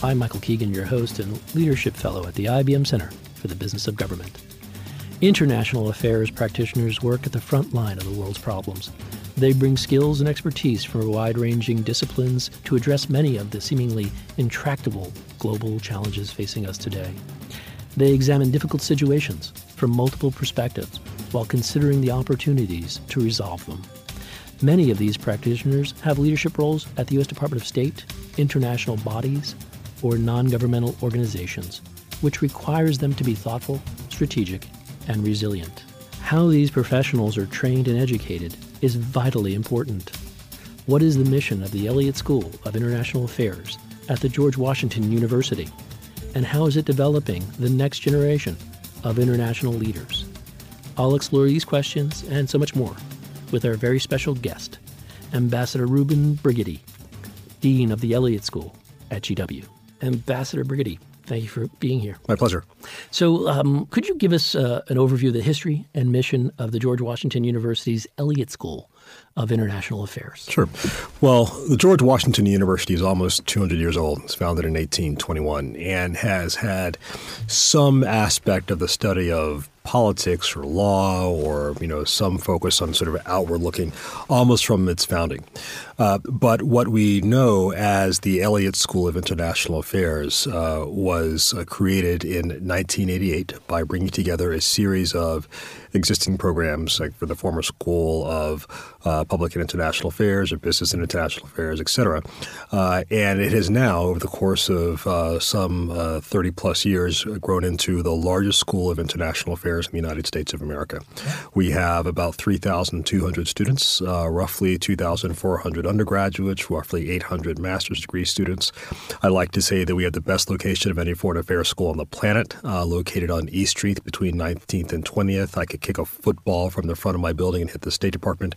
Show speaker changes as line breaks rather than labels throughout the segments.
I'm Michael Keegan, your host and Leadership Fellow at the IBM Center for the Business of Government. International affairs practitioners work at the front line of the world's problems. They bring skills and expertise from wide ranging disciplines to address many of the seemingly intractable global challenges facing us today. They examine difficult situations from multiple perspectives while considering the opportunities to resolve them. Many of these practitioners have leadership roles at the U.S. Department of State, international bodies, or non governmental organizations, which requires them to be thoughtful, strategic, and resilient. How these professionals are trained and educated is vitally important. What is the mission of the Elliott School of International Affairs at the George Washington University? And how is it developing the next generation of international leaders? I'll explore these questions and so much more with our very special guest, Ambassador Reuben Brigety, Dean of the Elliott School at GW. Ambassador Brigety, thank you for being here.
My pleasure.
So, um, could you give us uh, an overview of the history and mission of the George Washington University's Elliott School of International Affairs?
Sure. Well, the George Washington University is almost 200 years old. It's founded in 1821 and has had some aspect of the study of politics or law or you know some focus on sort of outward looking almost from its founding. Uh, but what we know as the Elliott School of International Affairs uh, was uh, created in 1988 by bringing together a series of existing programs like for the former School of uh, Public and International Affairs or Business and International Affairs, et cetera. Uh, and it has now, over the course of uh, some 30 plus years, grown into the largest school of international affairs in the United States of America. We have about 3,200 students, uh, roughly 2,400 undergraduates, roughly 800 master's degree students. I like to say that we have the best location of any foreign affairs school on the planet, uh, located on East Street between 19th and 20th. I could kick a football from the front of my building and hit the State Department.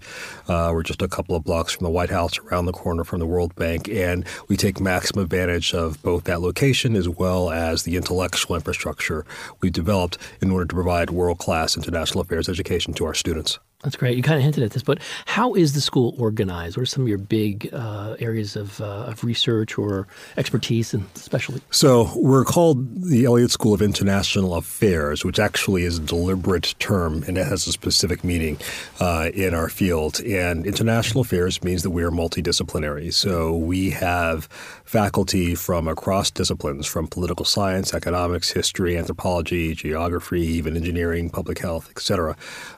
Uh, we're just a couple of blocks from the White House, around the corner from the World Bank, and we take maximum advantage of both that location as well as the intellectual infrastructure we've developed in order to provide world class international affairs education to our students.
That's great. You kind of hinted at this, but how is the school organized? What are some of your big uh, areas of, uh, of research or expertise and specialty?
So we're called the Elliott School of International Affairs, which actually is a deliberate term and it has a specific meaning uh, in our field. And international affairs means that we are multidisciplinary. So we have faculty from across disciplines, from political science, economics, history, anthropology, geography, even engineering, public health, etc.,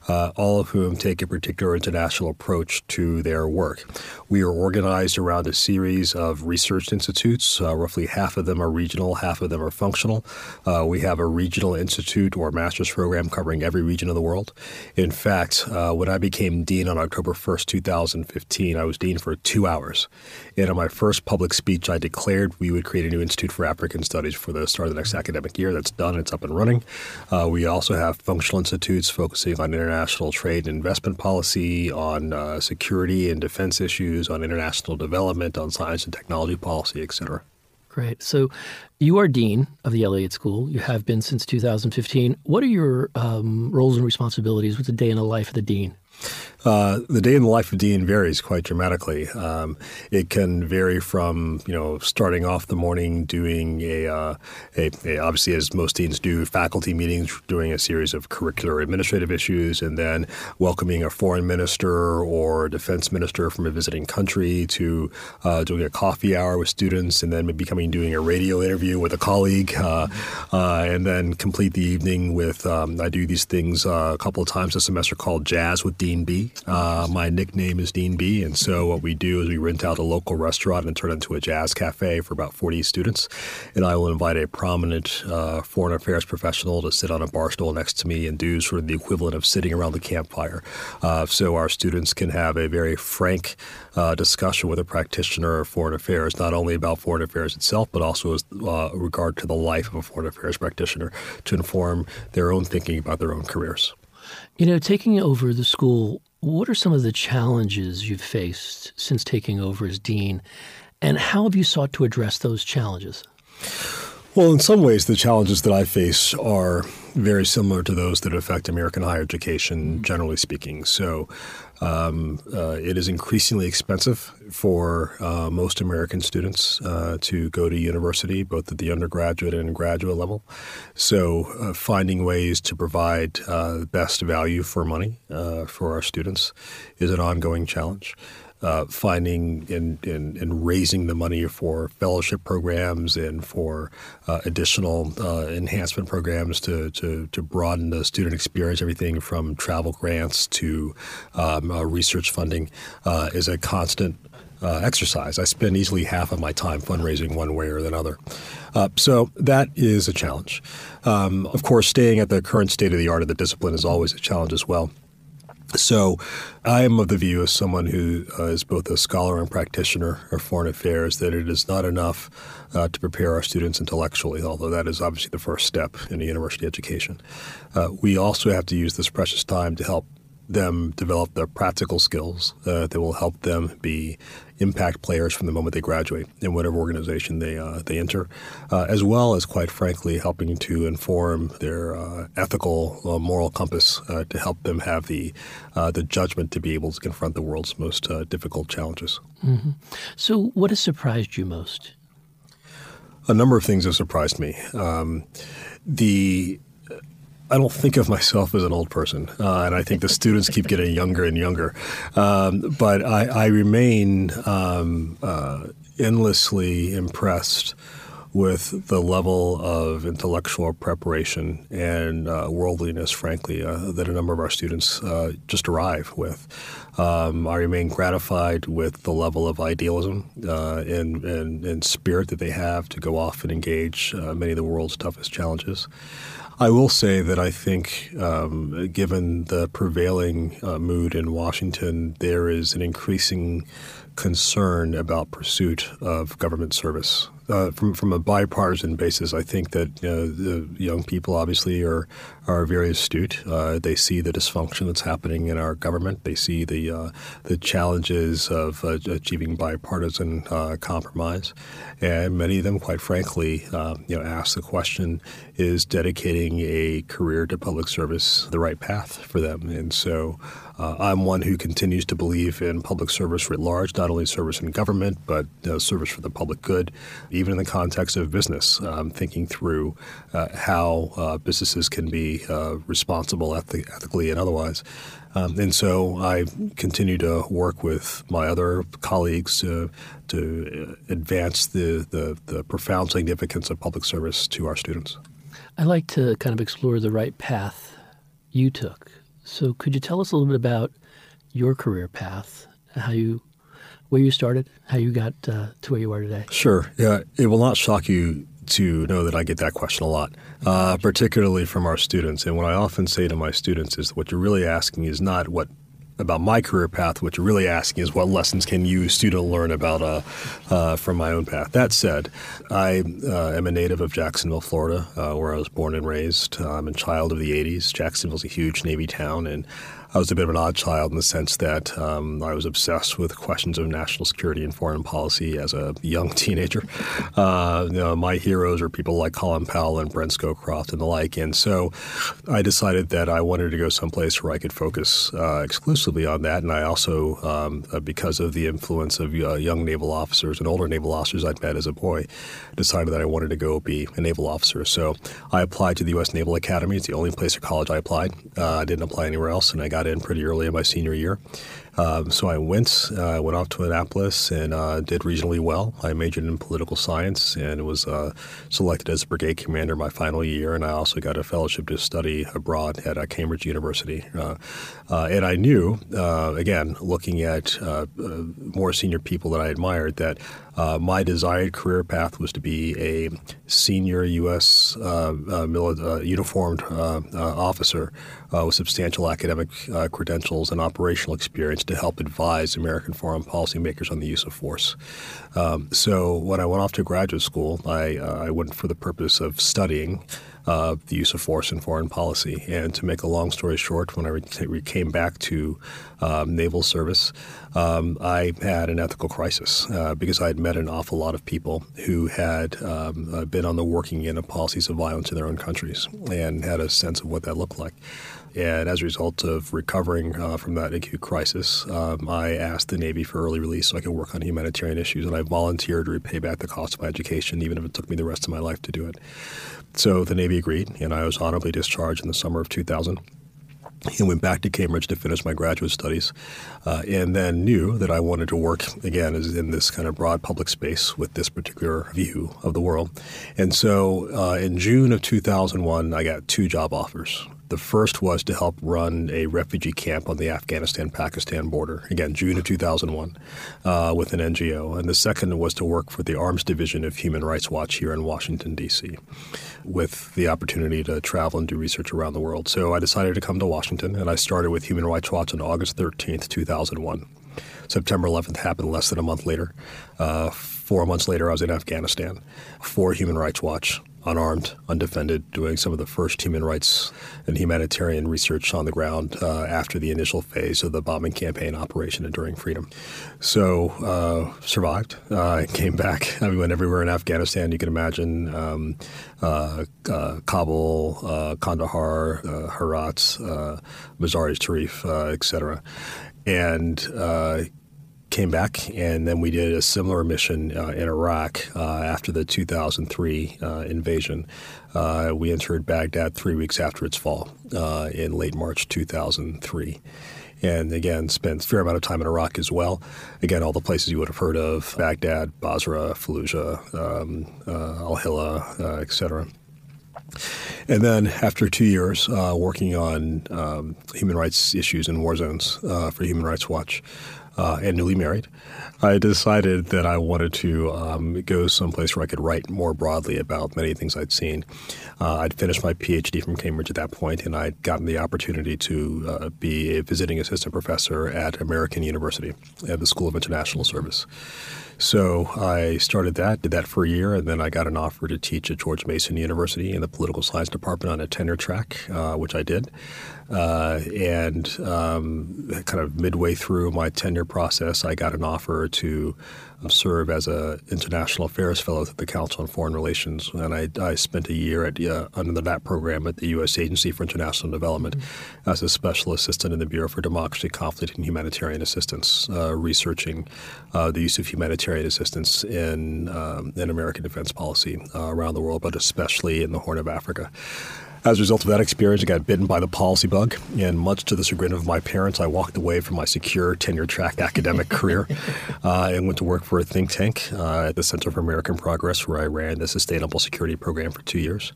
uh, all of whom take a particular international approach to their work. We are organized around a series of research institutes. Uh, roughly half of them are regional, half of them are functional. Uh, we have a regional institute or master's program covering every region of the world. In fact, uh, when I became dean on October 1st, 2015, I was dean for two hours. And in my first public speech, I declared we would create a new Institute for African Studies for the start of the next academic year. That's done, it's up and running. Uh, we also have functional institutes focusing on international trade and investment policy, on uh, security and defense issues, on international development, on science and technology policy, et cetera.
Great. So you are dean of the Elliott School. You have been since 2015. What are your um, roles and responsibilities? What's a day in the life of the dean?
Uh, the day in the life of Dean varies quite dramatically. Um, it can vary from you know starting off the morning doing a, uh, a, a, obviously as most deans do faculty meetings, doing a series of curricular administrative issues, and then welcoming a foreign minister or defense minister from a visiting country to uh, doing a coffee hour with students, and then maybe becoming doing a radio interview with a colleague, uh, uh, and then complete the evening with um, I do these things uh, a couple of times a semester called Jazz with Dean B. Uh, my nickname is Dean B, and so what we do is we rent out a local restaurant and turn it into a jazz cafe for about 40 students. And I will invite a prominent uh, foreign affairs professional to sit on a bar stool next to me and do sort of the equivalent of sitting around the campfire. Uh, so our students can have a very frank uh, discussion with a practitioner of foreign affairs, not only about foreign affairs itself, but also as uh, regard to the life of a foreign affairs practitioner to inform their own thinking about their own careers.
You know, taking over the school what are some of the challenges you've faced since taking over as dean, and how have you sought to address those challenges?
Well, in some ways, the challenges that I face are very similar to those that affect American higher education, generally speaking. So, um, uh, it is increasingly expensive for uh, most American students uh, to go to university, both at the undergraduate and graduate level. So, uh, finding ways to provide uh, the best value for money uh, for our students is an ongoing challenge uh, finding and, and, and, raising the money for fellowship programs and for uh, additional uh, enhancement programs to, to, to, broaden the student experience, everything from travel grants to um, uh, research funding uh, is a constant uh, exercise. I spend easily half of my time fundraising one way or another. Uh, so that is a challenge. Um, of course, staying at the current state of the art of the discipline is always a challenge as well. So, I am of the view, as someone who uh, is both a scholar and practitioner of foreign affairs, that it is not enough uh, to prepare our students intellectually, although that is obviously the first step in a university education. Uh, we also have to use this precious time to help them develop the practical skills uh, that will help them be impact players from the moment they graduate in whatever organization they uh, they enter, uh, as well as quite frankly helping to inform their uh, ethical uh, moral compass uh, to help them have the the judgment to be able to confront the world's most difficult challenges.
Mm-hmm. So, what has surprised you most?
A number of things have surprised me. Um, the I don't think of myself as an old person, uh, and I think the students keep getting younger and younger. Um, but I, I remain um, uh, endlessly impressed with the level of intellectual preparation and uh, worldliness, frankly, uh, that a number of our students uh, just arrive with. Um, I remain gratified with the level of idealism uh, and, and, and, spirit that they have to go off and engage many of the world's toughest challenges. I will say that I think, um, given the prevailing uh, mood in Washington, there is an increasing concern about pursuit of government service uh, from from a bipartisan basis, I think that uh, the young people obviously are are very astute. Uh, they see the dysfunction that's happening in our government. They see the uh, the challenges of uh, achieving bipartisan uh, compromise, and many of them, quite frankly, you know, ask the question: Is dedicating a career to public service the right path for them? And so. Uh, I'm one who continues to believe in public service writ large, not only service in government, but uh, service for the public good, even in the context of business, um, thinking through uh, how uh, businesses can be uh, responsible eth- ethically and otherwise. Um, and so I continue to work with my other colleagues to, to advance the, the, the profound significance of public service to our students.
I like to kind of explore the right path you took so, could you tell us a little bit about your career path, how you, where you started, how you got uh, to where you are today?
Sure. Yeah, it will not shock you to know that I get that question a lot, uh, particularly from our students. And what I often say to my students is, what you're really asking is not what about my career path. What you're really asking is what lessons can you student learn about uh, uh, from my own path. That said, I uh, am a native of Jacksonville, Florida, uh, where I was born and raised. I'm a child of the '80s. Jacksonville's a huge Navy town, and I was a bit of an odd child in the sense that um, I was obsessed with questions of national security and foreign policy as a young teenager. Uh, you know, my heroes are people like Colin Powell and Brent Scowcroft and the like. And so I decided that I wanted to go someplace where I could focus uh, exclusively on that. And I also, um, uh, because of the influence of uh, young naval officers and older naval officers I'd met as a boy, decided that I wanted to go be a naval officer. So I applied to the U.S. Naval Academy. It's the only place of college I applied. Uh, I didn't apply anywhere else, and I got in pretty early in my senior year. Um, so I went, uh, went off to Annapolis and uh, did reasonably well. I majored in political science and was uh, selected as a brigade commander my final year. And I also got a fellowship to study abroad at uh, Cambridge University. Uh, uh, and I knew, again, looking at more senior people that I admired, that my desired career path was to be a senior U.S. Mili- uniformed officer with substantial academic credentials and operational experience to help advise American foreign policymakers on the use of force. Um, so when I went off to graduate school, I, uh, I went for the purpose of studying uh, the use of force in foreign policy. And to make a long story short, when I re- came back to um, naval service, um, I had an ethical crisis uh, because I had met an awful lot of people who had um, uh, been on the working end of policies of violence in their own countries and had a sense of what that looked like. And as a result of recovering uh, from that acute crisis, um, I asked the Navy for early release so I could work on humanitarian issues. And I volunteered to repay back the cost of my education, even if it took me the rest of my life to do it. So the Navy agreed, and I was honorably discharged in the summer of 2000 and went back to Cambridge to finish my graduate studies, uh, and then knew that I wanted to work again as in this kind of broad public space with this particular view of the world. And so uh, in June of 2001, I got two job offers. The first was to help run a refugee camp on the Afghanistan Pakistan border, again, June of 2001, uh, with an NGO. And the second was to work for the Arms Division of Human Rights Watch here in Washington, D.C., with the opportunity to travel and do research around the world. So I decided to come to Washington, and I started with Human Rights Watch on August 13th, 2001. September 11th happened less than a month later. Uh, four months later, I was in Afghanistan for Human Rights Watch unarmed, undefended, doing some of the first human rights and humanitarian research on the ground uh, after the initial phase of the bombing campaign Operation Enduring Freedom. So, uh, survived. Uh, came back. I mean, went everywhere in Afghanistan you can imagine um, uh, uh, Kabul, uh, Kandahar, Herat, Mazar-e Sharif, etc. And came back, and then we did a similar mission uh, in Iraq uh, after the 2003 uh, invasion. Uh, we entered Baghdad three weeks after its fall in late March 2003 and again spent a fair amount of time in Iraq as well. Again, all the places you would have heard of: Baghdad, Basra, Fallujah, um, uh, Al Hilla, uh, etc. And then, after two years uh, working on um, human rights issues in war zones for Human Rights Watch, uh, and newly married, I decided that I wanted to um, go someplace where I could write more broadly about many things I'd seen. Uh, I'd finished my PhD from Cambridge at that point, and I'd gotten the opportunity to uh, be a visiting assistant professor at American University at the School of International Service. So I started that, did that for a year, and then I got an offer to teach at George Mason University in the political science department on a tenure track, uh, which I did. Uh, and um, kind of midway through my tenure process, I got an offer to um, serve as an international affairs fellow at the Council on Foreign Relations, and I, I spent a year at uh, under that program at the U.S. Agency for International Development mm-hmm. as a special assistant in the Bureau for Democracy, Conflict, and Humanitarian Assistance, uh, researching uh, the use of humanitarian assistance in um, in American defense policy uh, around the world, but especially in the Horn of Africa. As a result of that experience, I got bitten by the policy bug, and much to the chagrin of my parents, I walked away from my secure tenure track academic career uh, and went to work for a think tank uh, at the Center for American Progress, where I ran the Sustainable Security Program for two years.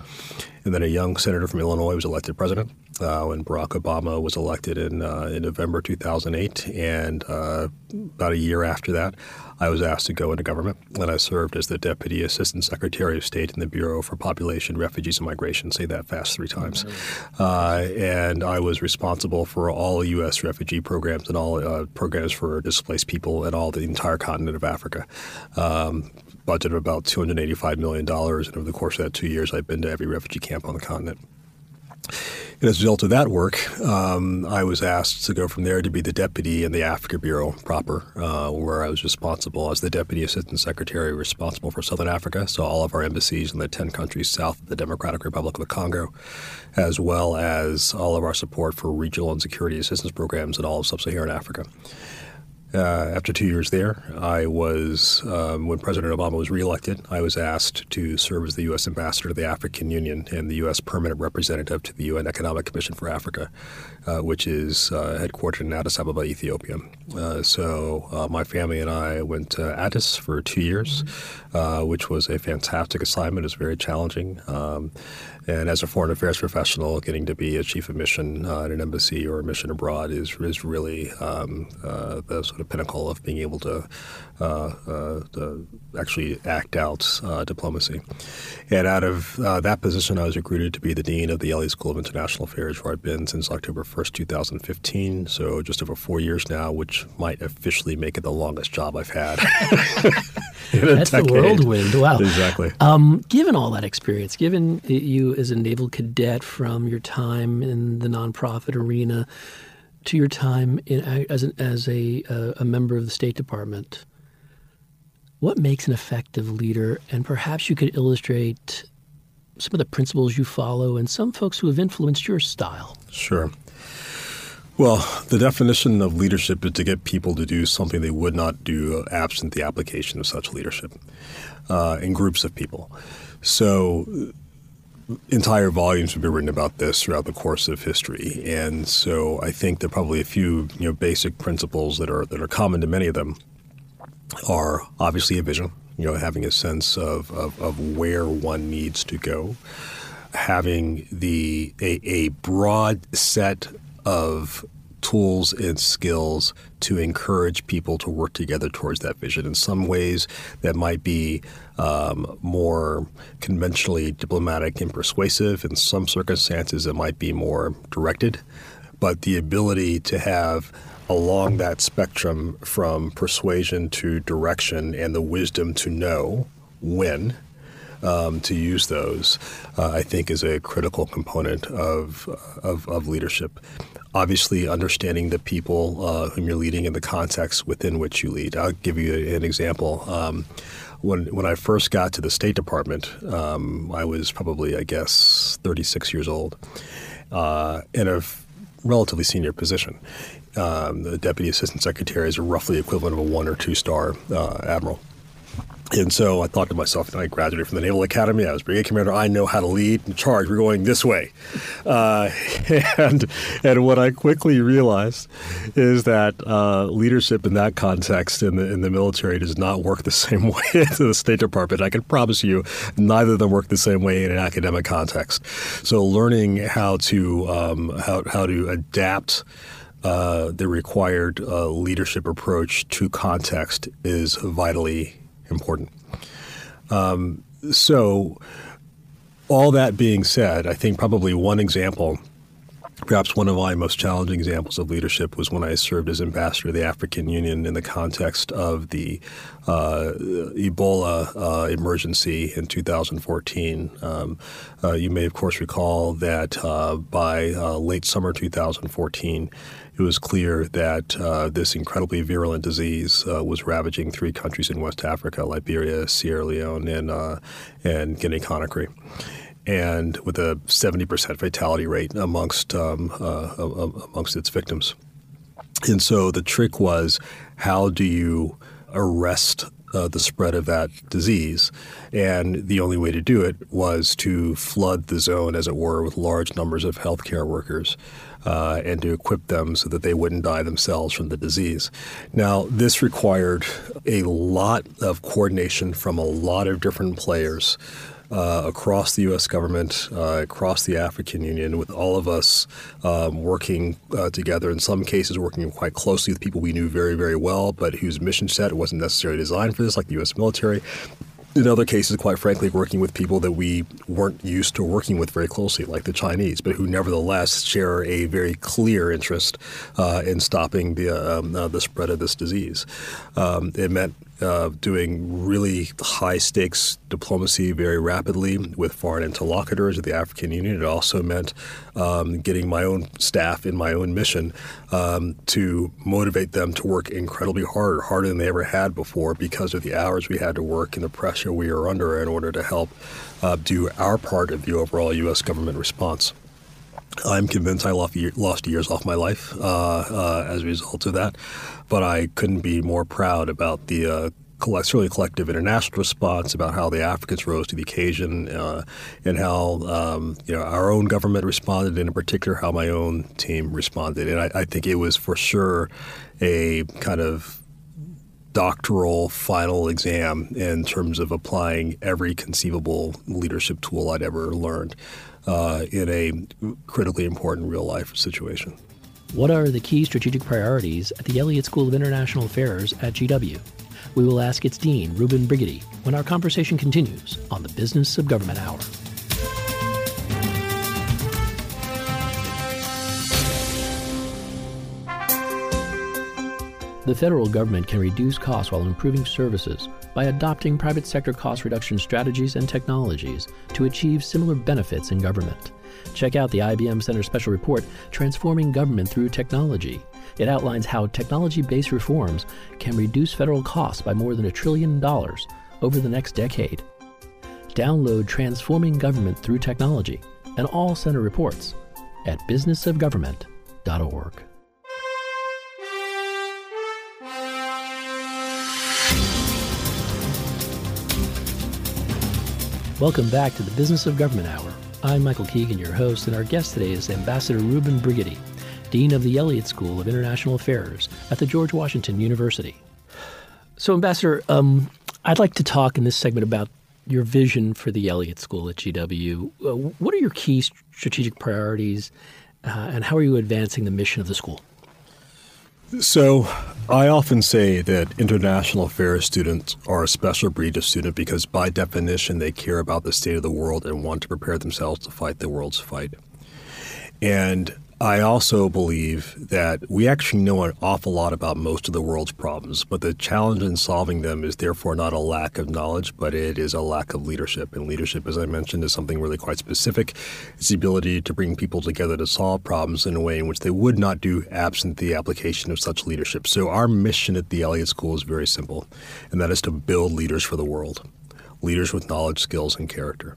And then a young senator from Illinois was elected president uh, when Barack Obama was elected in, uh, in November 2008. And uh, about a year after that, I was asked to go into government, and I served as the Deputy Assistant Secretary of State in the Bureau for Population, Refugees, and Migration. Say that fast three times. Uh, and I was responsible for all U.S. refugee programs and all uh, programs for displaced people and all the entire continent of Africa. Um, budget of about $285 million. And over the course of that two years, I've been to every refugee camp on the continent. And as a result of that work, um, I was asked to go from there to be the deputy in the Africa Bureau proper, uh, where I was responsible as the deputy assistant secretary responsible for Southern Africa, so all of our embassies in the 10 countries south of the Democratic Republic of the Congo, as well as all of our support for regional and security assistance programs in all of sub Saharan Africa. Uh, after two years there, I was, um, when President Obama was reelected, I was asked to serve as the U.S. ambassador to the African Union and the U.S. permanent representative to the UN Economic Commission for Africa, uh, which is uh, headquartered in Addis Ababa, Ethiopia. Uh, so uh, my family and I went to Addis for two years, uh, which was a fantastic assignment. It was very challenging. Um, and as a foreign affairs professional, getting to be a chief of mission uh, at an embassy or a mission abroad is is really um, uh, the sort of pinnacle of being able to, uh, uh to actually act out uh, diplomacy. And out of uh, that position, I was recruited to be the dean of the Elliott School of International Affairs, where I've been since October 1st, 2015. So just over four years now, which might officially make it the longest job I've had.
That's decade. the whirlwind. Wow.
Exactly.
Um, given all that experience, given you as a naval cadet from your time in the nonprofit arena to your time in, as, an, as a, uh, a member of the State Department, what makes an effective leader? And perhaps you could illustrate some of the principles you follow and some folks who have influenced your style.
Sure. Well, the definition of leadership is to get people to do something they would not do absent the application of such leadership uh, in groups of people. So, entire volumes have been written about this throughout the course of history, and so I think there are probably a few you know basic principles that are that are common to many of them are obviously a vision, you know, having a sense of, of, of where one needs to go, having the a, a broad set of tools and skills to encourage people to work together towards that vision. In some ways, that might be um, more conventionally diplomatic and persuasive. In some circumstances, it might be more directed. But the ability to have along that spectrum from persuasion to direction and the wisdom to know when um, to use those, uh, I think, is a critical component of, of, of leadership obviously understanding the people uh, whom you're leading and the context within which you lead. I'll give you an example. Um, when when I first got to the State Department, um, I was probably, I guess, 36 years old, uh, in a relatively senior position. Um, the deputy assistant secretary is roughly equivalent of a one or two star uh, admiral. And so I thought to myself, I graduated from the Naval Academy. I was brigade commander. I know how to lead and charge. We're going this way. Uh, and and what I quickly realized is that uh, leadership in that context in the in the military does not work the same way as the State Department. I can promise you, neither of them work the same way in an academic context. So learning how to um, how how to adapt. Uh, the required uh, leadership approach to context is vitally important. Um, so, all that being said, I think probably one example, perhaps one of my most challenging examples of leadership, was when I served as ambassador to the African Union in the context of the uh, Ebola uh, emergency in 2014. Um, uh, you may, of course, recall that uh, by uh, late summer 2014, it was clear that uh, this incredibly virulent disease uh, was ravaging three countries in West Africa: Liberia, Sierra Leone, and uh, and Guinea-Conakry. And with a 70% fatality rate amongst um, uh, amongst its victims, and so the trick was, how do you arrest uh, the spread of that disease. And the only way to do it was to flood the zone, as it were, with large numbers of healthcare workers uh, and to equip them so that they wouldn't die themselves from the disease. Now, this required a lot of coordination from a lot of different players. Uh, across the U.S. government, uh, across the African Union, with all of us um, working uh, together. In some cases, working quite closely with people we knew very, very well, but whose mission set wasn't necessarily designed for this, like the U.S. military in other cases, quite frankly, working with people that we weren't used to working with very closely, like the Chinese, but who nevertheless share a very clear interest uh, in stopping the um, uh, the spread of this disease. Um, it meant uh, doing really high stakes diplomacy very rapidly with foreign interlocutors of the African Union. It also meant um, getting my own staff in my own mission um, to motivate them to work incredibly hard, harder than they ever had before because of the hours we had to work and the pressure we were under in order to help uh, do our part of the overall U.S. government response. I'm convinced I lost, years off my life uh, uh, as a result of that, but I couldn't be more proud about the uh, collect, certainly collective international response, about how the Africans rose to the occasion, uh, and how um, you know our own government responded, and in particular how my own team responded. And I, I think it was for sure a kind of doctoral final exam in terms of applying every conceivable leadership tool I'd ever learned uh, in a critically important real life situation.
What are the key strategic priorities at the Elliott School of International Affairs at GW? We will ask its dean, Reuben Brigety, when our conversation continues on the Business of Government Hour. The federal government can reduce costs while improving services by adopting private sector cost reduction strategies and technologies to achieve similar benefits in government. Check out the IBM Center Special Report, Transforming Government Through Technology. It outlines how technology based reforms can reduce federal costs by more than a trillion dollars over the next decade. Download Transforming Government Through Technology and all center reports at businessofgovernment.org. Welcome back to the Business of Government Hour. I'm Michael Keegan, your host, and our guest today is Ambassador Reuben Brigety, Dean of the Elliott School of International Affairs at the George Washington University. So, Ambassador, um, I'd like to talk in this segment about your vision for the Elliott School at GW. Uh, what are your key strategic priorities, uh, and how are you advancing the mission of the school?
So, I often say that international affairs students are a special breed of student because, by definition, they care about the state of the world and want to prepare themselves to fight the world's fight. And I also believe that we actually know an awful lot about most of the world's problems, but the challenge in solving them is therefore not a lack of knowledge, but it is a lack of leadership. And leadership, as I mentioned, is something really quite specific. It's the ability to bring people together to solve problems in a way in which they would not do absent the application of such leadership. So our mission at the Elliott School is very simple, and that is to build leaders for the world, leaders with knowledge, skills, and character.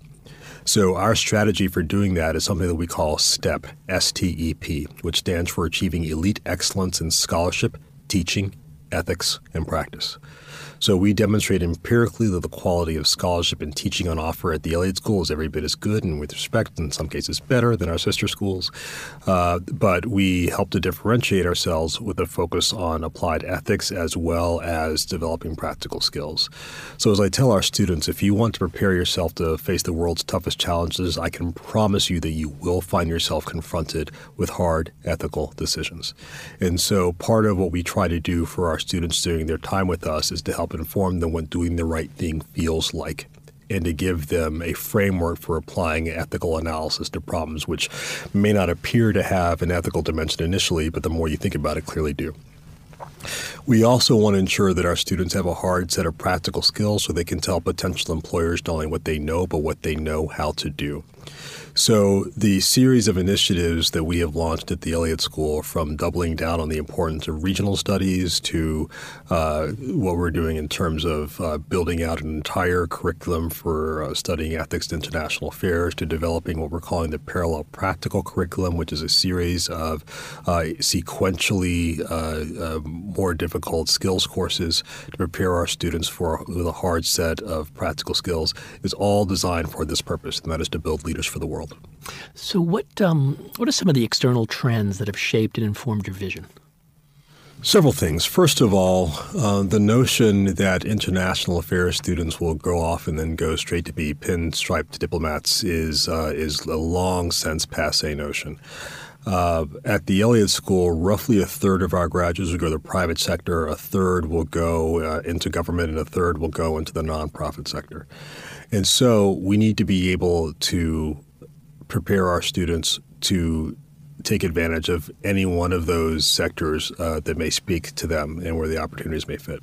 So our strategy for doing that is something that we call STEP, S-T-E-P, which stands for Achieving Elite Excellence in Scholarship, Teaching, Ethics, and Practice. So we demonstrate empirically that the quality of scholarship and teaching on offer at the Elliott School is every bit as good and with respect, in some cases better than our sister schools. Uh, but we help to differentiate ourselves with a focus on applied ethics as well as developing practical skills. So as I tell our students, if you want to prepare yourself to face the world's toughest challenges, I can promise you that you will find yourself confronted with hard ethical decisions. And so part of what we try to do for our students during their time with us is to help inform them what doing the right thing feels like and to give them a framework for applying ethical analysis to problems which may not appear to have an ethical dimension initially, but the more you think about it, clearly do. We also want to ensure that our students have a hard set of practical skills so they can tell potential employers not only what they know, but what they know how to do. So, the series of initiatives that we have launched at the Elliott School, from doubling down on the importance of regional studies to uh, what we're doing in terms of uh, building out an entire curriculum for uh, studying ethics and international affairs, to developing what we're calling the Parallel Practical Curriculum, which is a series of uh, sequentially uh, uh, more difficult skills courses to prepare our students for with a hard set of practical skills, is all designed for this purpose, and that is to build leaders for the world.
So, what um, what are some of the external trends that have shaped and informed your vision?
Several things. First of all, uh, the notion that international affairs students will go off and then go straight to be pinstriped diplomats is uh, is a long since passe notion. Uh, at the Elliott School, roughly a third of our graduates will go to the private sector, a third will go uh, into government, and a third will go into the nonprofit sector. And so we need to be able to prepare our students to take advantage of any one of those sectors uh, that may speak to them and where the opportunities may fit.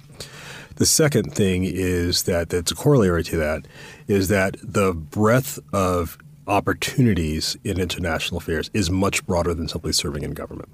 The second thing is that that's a corollary to that is that the breadth of opportunities in international affairs is much broader than simply serving in government,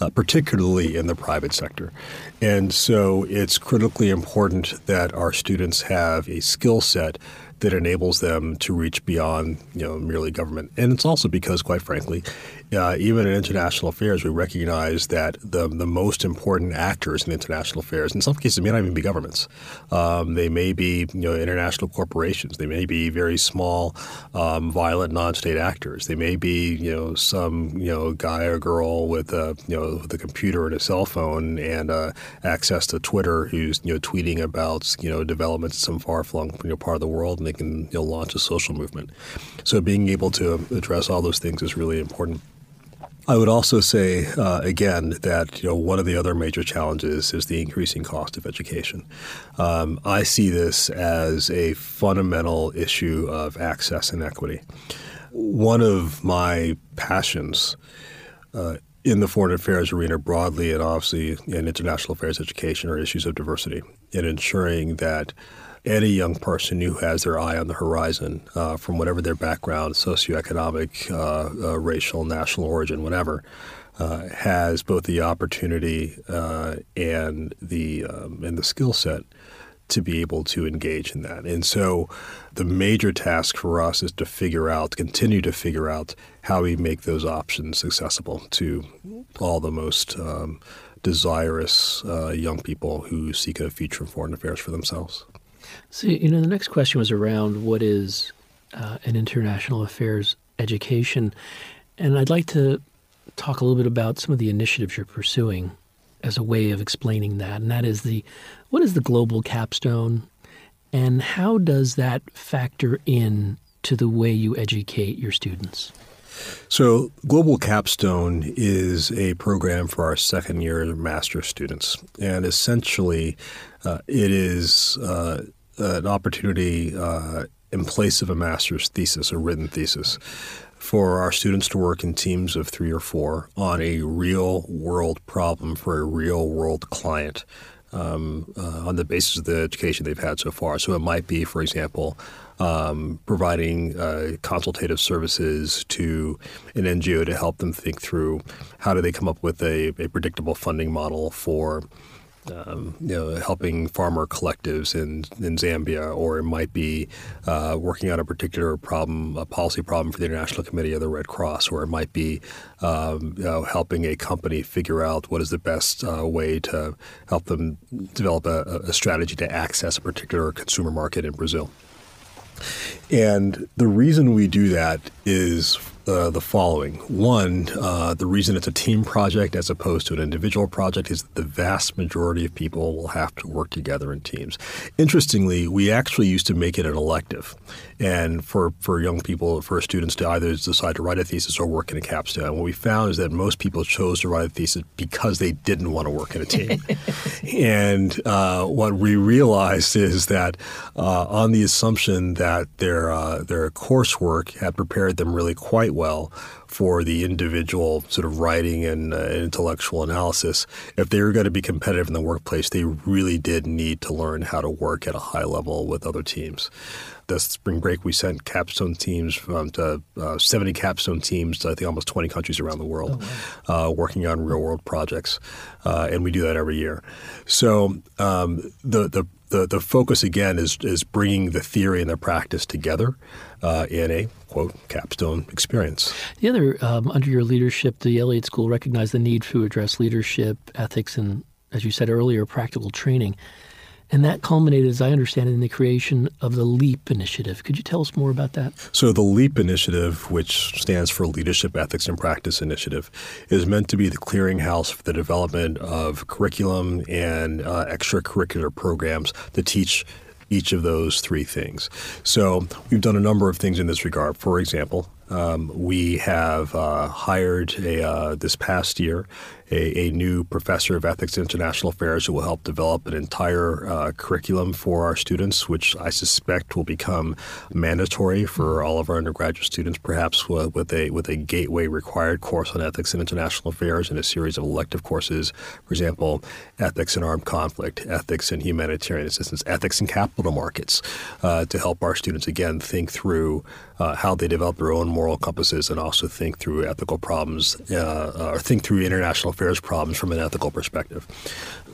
uh, particularly in the private sector. And so it's critically important that our students have a skill set that enables them to reach beyond you know merely government. And it's also because, quite frankly, uh, even in international affairs, we recognize that the the most important actors in international affairs, in some cases, may not even be governments. Um, they may be you know international corporations. They may be very small, um, violent non-state actors. They may be you know some you know guy or girl with a you know with a computer and a cell phone and uh, access to Twitter who's you know tweeting about you know developments in some far-flung you know, part of the world, and they can you know, launch a social movement. So being able to address all those things is really important. I would also say uh, again that you know one of the other major challenges is the increasing cost of education. Um, I see this as a fundamental issue of access and equity. One of my passions uh, in the foreign affairs arena broadly, and obviously in international affairs education, are issues of diversity and ensuring that any young person who has their eye on the horizon, uh, from whatever their background, socioeconomic, uh, uh, racial, national origin, whatever, uh, has both the opportunity uh, and the um, and the skill set to be able to engage in that. And so, the major task for us is to figure out, continue to figure out how we make those options accessible to all the most um, desirous uh, young people who seek a future in foreign affairs for themselves.
So, you know, the next question was around what is uh, an international affairs education. And I'd like to talk a little bit about some of the initiatives you're pursuing as a way of explaining that. And that is the what is the global capstone and how does that factor in to the way you educate your students?
So, Global Capstone is a program for our second year master's students. And essentially, uh, it is uh, an opportunity uh, in place of a master's thesis, a written thesis, for our students to work in teams of three or four on a real world problem for a real world client. Um, uh, on the basis of the education they've had so far. So it might be, for example, um, providing uh, consultative services to an NGO to help them think through how do they come up with a, a predictable funding model for um, you know, helping farmer collectives in, in Zambia, or it might be uh, working on a particular problem, a policy problem for the International Committee of the Red Cross, or it might be um, you know, helping a company figure out what is the best uh, way to help them develop a, a strategy to access a particular consumer market in Brazil. And the reason we do that is uh, the following. One, uh, the reason it's a team project as opposed to an individual project is that the vast majority of people will have to work together in teams. Interestingly, we actually used to make it an elective. And for, for young people, for students to either decide to write a thesis or work in a capstone, what we found is that most people chose to write a thesis because they didn't want to work in a team. and uh, what we realized is that uh, on the assumption that their, uh, their coursework had prepared them really quite well for the individual sort of writing and uh, intellectual analysis. If they were going to be competitive in the workplace, they really did need to learn how to work at a high level with other teams. This spring break, we sent capstone teams um, to uh, 70 capstone teams to I think almost 20 countries around the world, oh, wow. uh, working on real world projects, uh, and we do that every year. So um, the the the, the focus again is is bringing the theory and the practice together uh, in a quote capstone experience.
The other um, under your leadership, the Elliott School recognized the need to address leadership, ethics, and as you said earlier, practical training. And that culminated, as I understand it, in the creation of the LEAP initiative. Could you tell us more about that?
So, the LEAP initiative, which stands for Leadership, Ethics, and Practice Initiative, is meant to be the clearinghouse for the development of curriculum and uh, extracurricular programs to teach each of those three things. So we've done a number of things in this regard. For example, Um, we have uh, hired a, uh, this past year a, a, new professor of ethics and international affairs who will help develop an entire uh, curriculum for our students, which I suspect will become mandatory for all of our undergraduate students, perhaps with a with a gateway required course on ethics and international affairs and a series of elective courses. For example, ethics and armed conflict, ethics and humanitarian assistance, ethics and capital markets, uh, to help our students again think through uh, how they develop their own moral compasses and also think through ethical problems uh, or think through international affairs problems from an ethical perspective.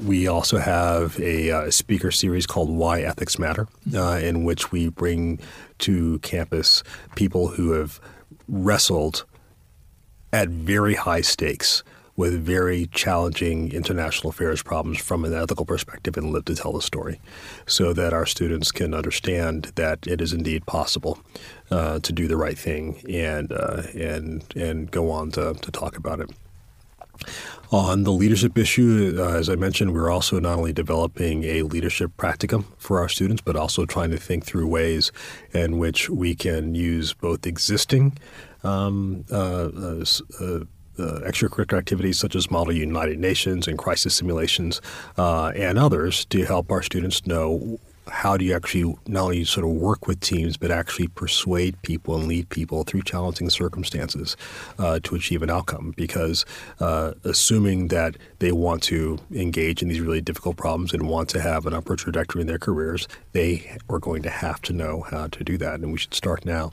We also have a, uh, speaker series called Why Ethics Matter, uh, in which we bring to campus people who have wrestled at very high stakes with very challenging international affairs problems from an ethical perspective and live to tell the story so that our students can understand that it is indeed possible uh, to do the right thing and, uh, and, and go on to, to talk about it. On the leadership issue, uh, as I mentioned, we're also not only developing a leadership practicum for our students, but also trying to think through ways in which we can use both existing um, uh, uh, uh uh, extracurricular activities such as Model United Nations and crisis simulations uh, and others to help our students know how do you actually not only sort of work with teams, but actually persuade people and lead people through challenging circumstances uh, to achieve an outcome? Because uh, assuming that they want to engage in these really difficult problems and want to have an upward trajectory in their careers, they are going to have to know how to do that, and we should start now.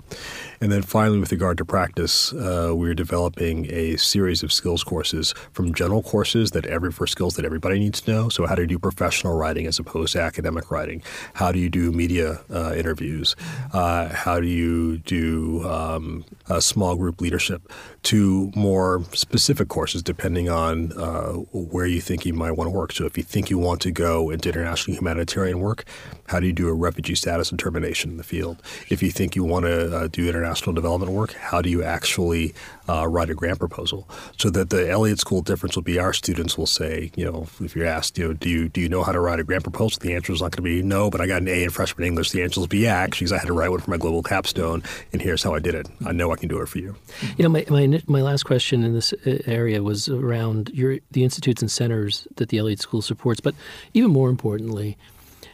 And then finally, with regard to practice, uh, we're developing a series of skills courses from general courses that every for skills that everybody needs to know. So how to do professional writing as opposed to academic writing how do you do media uh, interviews? Uh, how do you do um, small group leadership? To more specific courses, depending on uh, where you think you might want to work. So, if you think you want to go into international humanitarian work, how do you do a refugee status determination in the field? If you think you want to uh, do international development work, how do you actually uh, write a grant proposal? So that the Elliott School difference will be our students will say, you know, if you're asked, you know, do you do you know how to write a grant proposal? The answer is not going to be no, but I got an A in freshman English. The answer will be actually, because I had to write one for my global capstone, and here's how I did it. I know I can do it for you.
You know, my my, my last question in this uh, area was around your the institutes and centers that the Elliott School supports, but even more importantly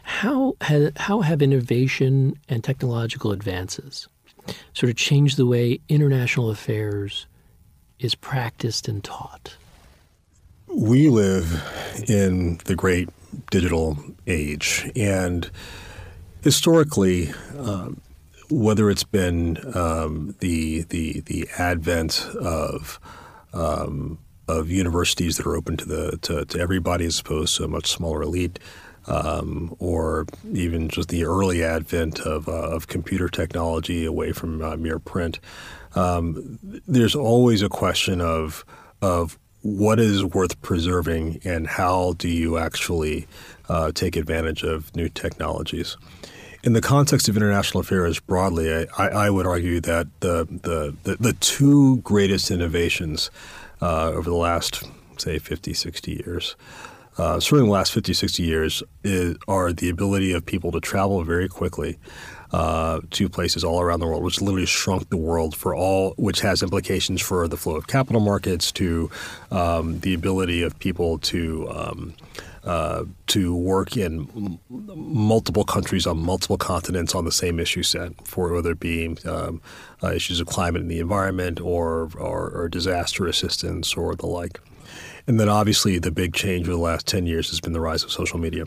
how has, how have innovation and technological advances sort of changed the way international affairs is practiced and taught?
We live in the great digital age, and historically, um, whether it's been um, the the the advent of um, of universities that are open to the to, to everybody as opposed to a much smaller elite, um, or even just the early advent of, uh, of computer technology away from uh, mere print, um, there's always a question of of what is worth preserving and how do you actually uh, take advantage of new technologies. In the context of international affairs broadly, I, I would argue that the, the, the, the two greatest innovations uh, over the last, say, 50, 60 years uh, certainly the last 50, 60 years, is, are the ability of people to travel very quickly uh, to places all around the world, which literally shrunk the world for all, which has implications for the flow of capital markets, to um, the ability of people to um, uh, to work in m- multiple countries on multiple continents on the same issue set, for whether it be um, uh, issues of climate and the environment, or, or, or disaster assistance, or the like. And then obviously the big change over the last 10 years has been the rise of social media.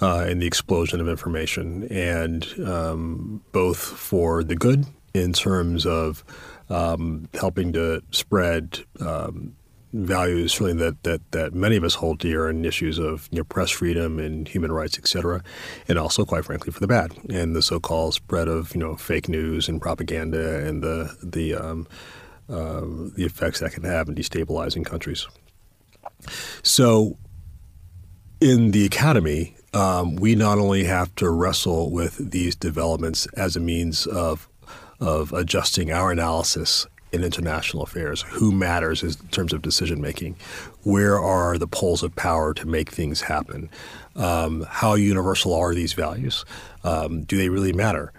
Uh, and the explosion of information, and um, both for the good in terms of um, helping to spread um, values really that, that, that many of us hold dear and issues of you know, press freedom and human rights, et cetera, and also, quite frankly, for the bad and the so-called spread of you know fake news and propaganda and the the um, uh, the effects that can have in destabilizing countries. So, in the academy, um, we not only have to wrestle with these developments as a means of of adjusting our analysis in international affairs. Who matters in terms of decision making? Where are the poles of power to make things happen? Um, how universal are these values? Um, do they really matter?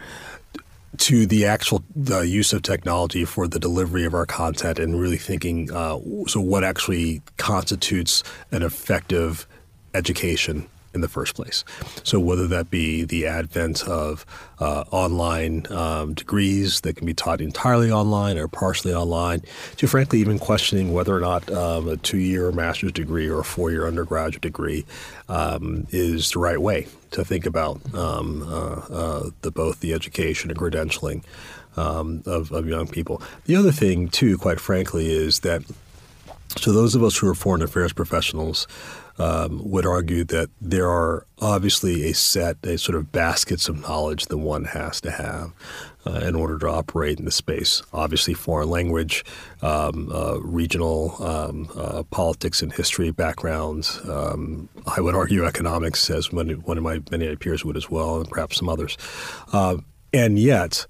to the actual the use of technology for the delivery of our content and really thinking uh, so what actually constitutes an effective education in the first place. So whether that be the advent of uh, online um, degrees that can be taught entirely online or partially online, to frankly even questioning whether or not um, a two-year master's degree or a four-year undergraduate degree um, is the right way to think about um, uh, uh, the both the education and credentialing um, of, of young people. The other thing, too, quite frankly, is that so those of us who are foreign affairs professionals um, would argue that there are obviously a set, a sort of baskets of knowledge that one has to have uh, in order to operate in the space. Obviously, foreign language, um, uh, regional um, uh, politics and history backgrounds. Um, I would argue economics, as one, one of my many peers would as well, and perhaps some others. Uh, and yet,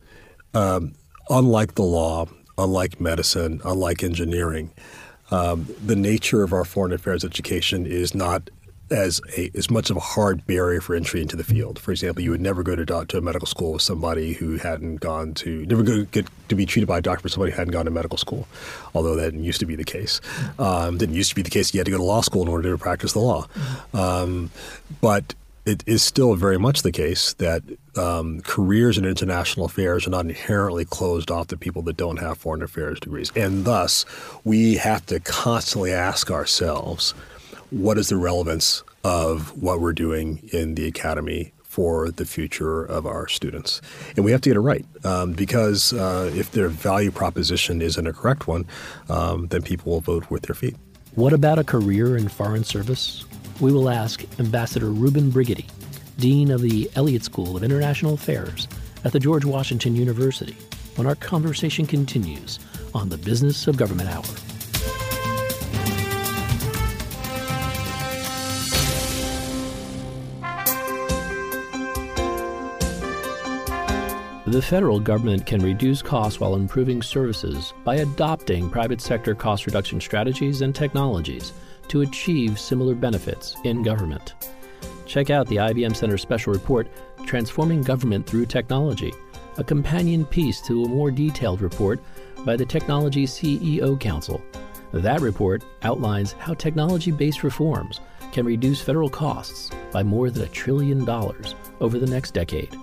um, unlike the law, unlike medicine, unlike engineering, um, the nature of our foreign affairs education is not as a as much of a hard barrier for entry into the field. For example, you would never go to to a medical school with somebody who hadn't gone to never go get to be treated by a doctor for somebody who hadn't gone to medical school, although that used to be the case. Um, didn't used to be the case. You had to go to law school in order to practice the law, um, but it is still very much the case that um, careers in international affairs are not inherently closed off to people that don't have foreign affairs degrees. And thus, we have to constantly ask ourselves what is the relevance of what we're doing in the academy for the future of our students. And we have to get it right um, because uh, if their value proposition isn't a correct one, um, then people will vote with their feet.
What about a career in foreign service? We will ask Ambassador Reuben Brigety, Dean of the Elliott School of International Affairs at the George Washington University, when our conversation continues on the Business of Government Hour. The federal government can reduce costs while improving services by adopting private sector cost reduction strategies and technologies to achieve similar benefits in government. Check out the IBM Center special report, Transforming Government Through Technology, a companion piece to a more detailed report by the Technology CEO Council. That report outlines how technology based reforms can reduce federal costs by more than a trillion dollars over the next decade.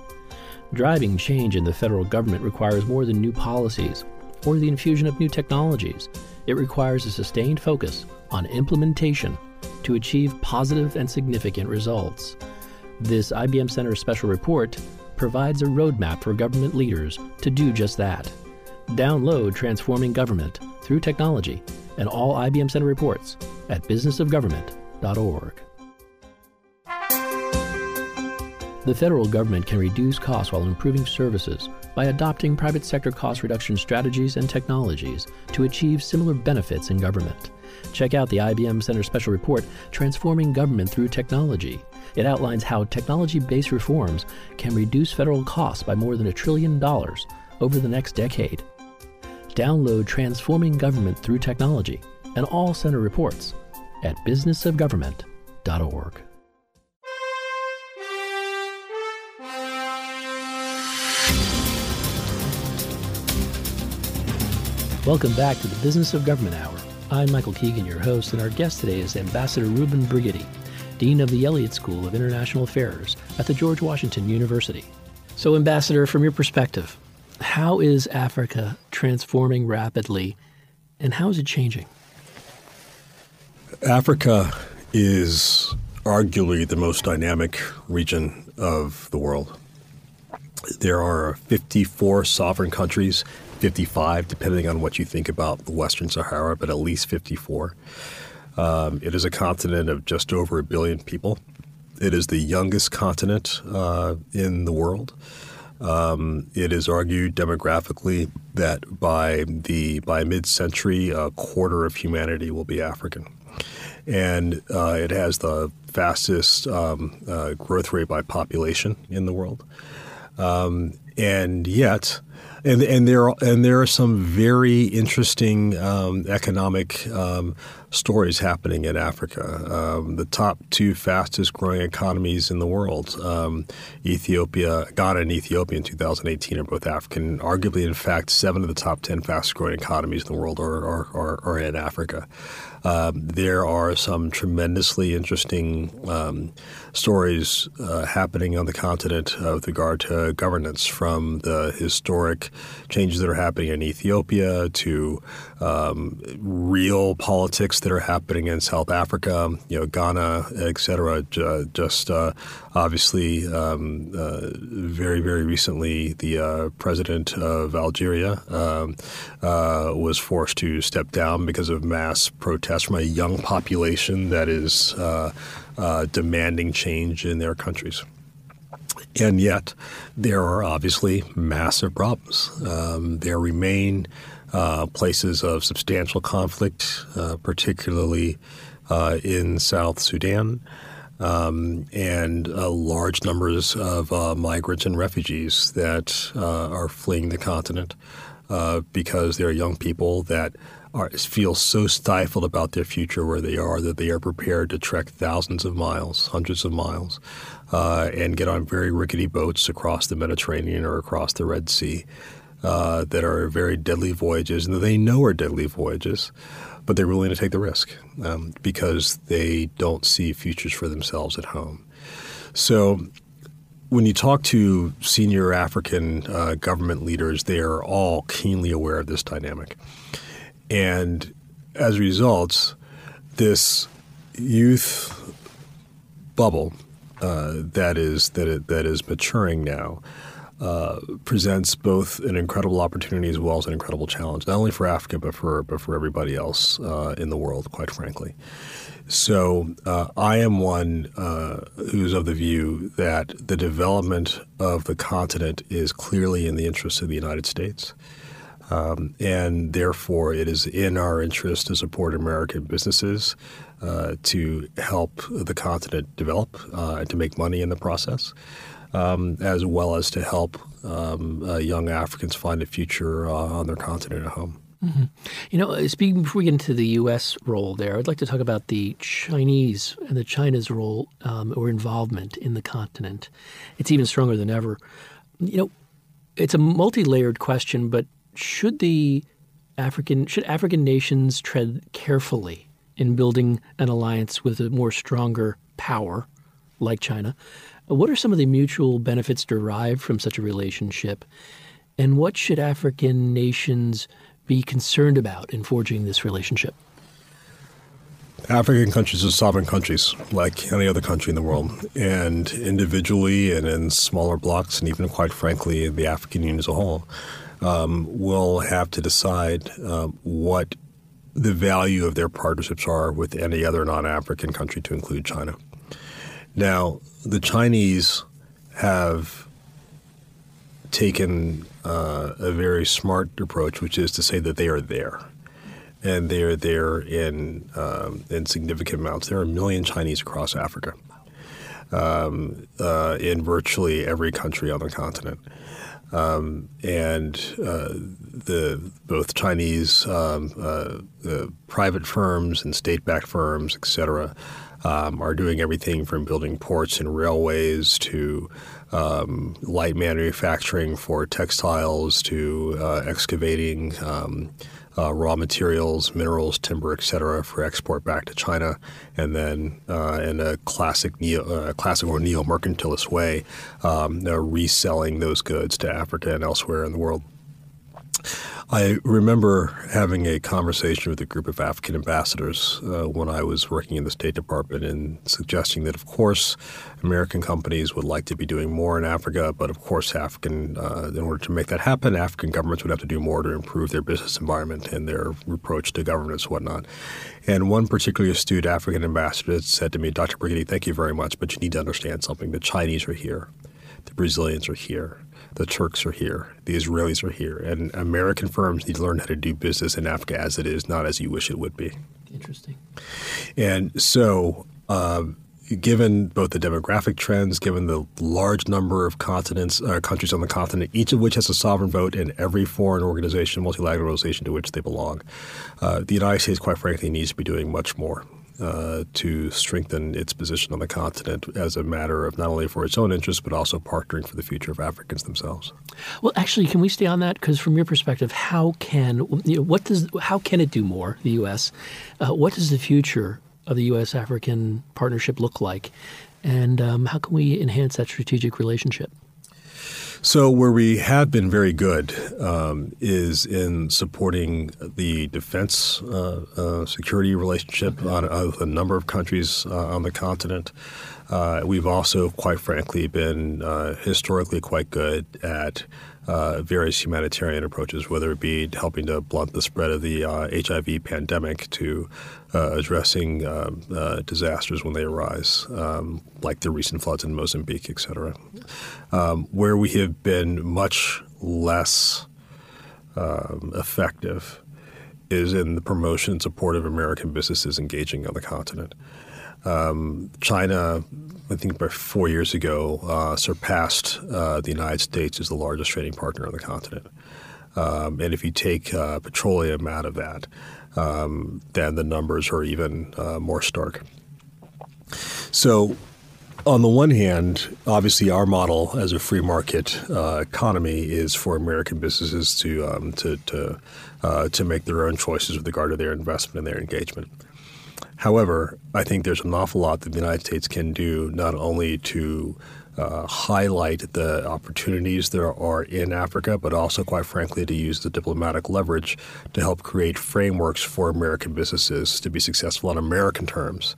Driving change in the federal government requires more than new policies or the infusion of new technologies. It requires a sustained focus on implementation to achieve positive and significant results. This IBM Center special report provides a roadmap for government leaders to do just that. Download Transforming Government through Technology and all IBM Center reports at businessofgovernment.org. The federal government can reduce costs while improving services by adopting private sector cost reduction strategies and technologies to achieve similar benefits in government. Check out the IBM Center Special Report, Transforming Government Through Technology. It outlines how technology based reforms can reduce federal costs by more than a trillion dollars over the next decade. Download Transforming Government Through Technology and all center reports at businessofgovernment.org. Welcome back to the Business of Government Hour. I'm Michael Keegan, your host, and our guest today is Ambassador Reuben Brigety, Dean of the Elliott School of International Affairs at the George Washington University. So, Ambassador, from your perspective, how is Africa transforming rapidly and how is it changing?
Africa is arguably the most dynamic region of the world. There are 54 sovereign countries 55, depending on what you think about the Western Sahara, but at least 54. Um, it is a continent of just over a billion people. It is the youngest continent uh, in the world. Um, it is argued demographically that by the by mid-century, a quarter of humanity will be African, and uh, it has the fastest um, uh, growth rate by population in the world. Um, and yet, and and there are, and there are some very interesting um, economic um, stories happening in Africa. Um, the top two fastest growing economies in the world, um, Ethiopia, Ghana, and Ethiopia in 2018 are both African. Arguably, in fact, seven of the top ten fastest growing economies in the world are are, are, are in Africa. Um, there are some tremendously interesting um, stories uh, happening on the continent uh, with regard to governance, from the historic changes that are happening in Ethiopia to um, real politics that are happening in South Africa, you know, Ghana, et cetera. just uh, obviously, um, uh, very, very recently, the uh, president of Algeria um, uh, was forced to step down because of mass protests from a young population that is uh, uh, demanding change in their countries. And yet, there are obviously massive problems. Um, there remain uh, places of substantial conflict, uh, particularly uh, in South Sudan. Um, and uh, large numbers of uh, migrants and refugees that uh, are fleeing the continent because they're young people that are, feel so stifled about their future where they are that they are prepared to trek thousands of miles, hundreds of miles, uh, and get on very rickety boats across the Mediterranean or across the Red Sea uh, that are very deadly voyages and that they know are deadly voyages, but they're willing to take the risk um, because they don't see futures for themselves at home. So when you talk to senior African uh, government leaders, they are all keenly aware of this dynamic. And as a result, this youth bubble uh, that is that it, that is maturing now uh, presents both an incredible opportunity as well as an incredible challenge, not only for Africa but for but for everybody else uh, in the world, quite frankly. So uh, I am one uh, who's of the view that the development of the continent is clearly in the interest of the United States. Um, and therefore, it is in our interest to support American businesses uh, to help the continent develop uh, and to make money in the process, um, as well as to help um, uh, young Africans find a future uh, on their continent at home.
Mm-hmm. You know, uh, speaking before we get into the U.S. role there, I'd like to talk about the Chinese and the China's role um, or involvement in the continent. It's even stronger than ever. You know, it's a multi-layered question, but should the African should African nations tread carefully in building an alliance with a more stronger power like China? What are some of the mutual benefits derived from such a relationship? And what should African nations be concerned about in forging this relationship?
African countries are sovereign countries, like any other country in the world. And individually and in smaller blocks, and even quite frankly, the African Union as a whole, um, will have to decide uh, what the value of their partnerships are with any other non-African country, to include China. Now, the Chinese have taken uh, a very smart approach, which is to say that they are there, and they are there in um, in significant amounts. There are a million Chinese across Africa, um, uh, in virtually every country on the continent. Um, and uh, the both Chinese um, uh, private firms and state-backed firms, et cetera, um, are doing everything from building ports and railways to um, light manufacturing for textiles to uh, excavating um, uh, raw materials, minerals, timber, etc., for export back to China, and then uh, in a classic neo, uh, classic or neo mercantilist way, um, reselling those goods to Africa and elsewhere in the world. I remember having a conversation with a group of African ambassadors uh, when I was working in the State Department and suggesting that, of course, American companies would like to be doing more in Africa, but of course, African, uh, in order to make that happen, African governments would have to do more to improve their business environment and their approach to governance and whatnot. And one particularly astute African ambassador said to me, Dr. Brigety, thank you very much, but you need to understand something. The Chinese are here, the Brazilians are here the Turks are here, the Israelis are here, and American firms need to learn how to do business in Africa as it is, not as you wish it would be.
Interesting.
And so, uh, given both the demographic trends, given the large number of continents, uh, countries on the continent, each of which has a sovereign vote in every foreign organization, multilateral organization to which they belong, uh, the United States, quite frankly, needs to be doing much more. Uh, to strengthen its position on the continent as a matter of not only for its own interests but also partnering for the future of Africans themselves.
Well, actually, can we stay on that? Because from your perspective, how can you know, what does how can it do more? The U.S. Uh, what does the future of the U.S. African partnership look like, and um, how can we enhance that strategic relationship?
So, where we have been very good um, is in supporting the defense uh, uh, security relationship okay. on uh, a number of countries uh, on the continent. Uh, we've also, quite frankly, been uh, historically quite good at uh, various humanitarian approaches, whether it be helping to blunt the spread of the uh, HIV pandemic to uh, addressing um, uh, disasters when they arise, um, like the recent floods in Mozambique, et cetera. Um, where we have been much less um, effective is in the promotion and support of American businesses engaging on the continent. Um, China I think about four years ago, uh, surpassed uh, the United States as the largest trading partner on the continent. Um, and if you take uh, petroleum out of that, um, then the numbers are even uh, more stark. So, on the one hand, obviously, our model as a free market uh, economy is for American businesses to um, to to, uh, to make their own choices with regard to their investment and their engagement. However, I think there's an awful lot that the United States can do not only to uh, highlight the opportunities there are in Africa, but also, quite frankly, to use the diplomatic leverage to help create frameworks for American businesses to be successful on American terms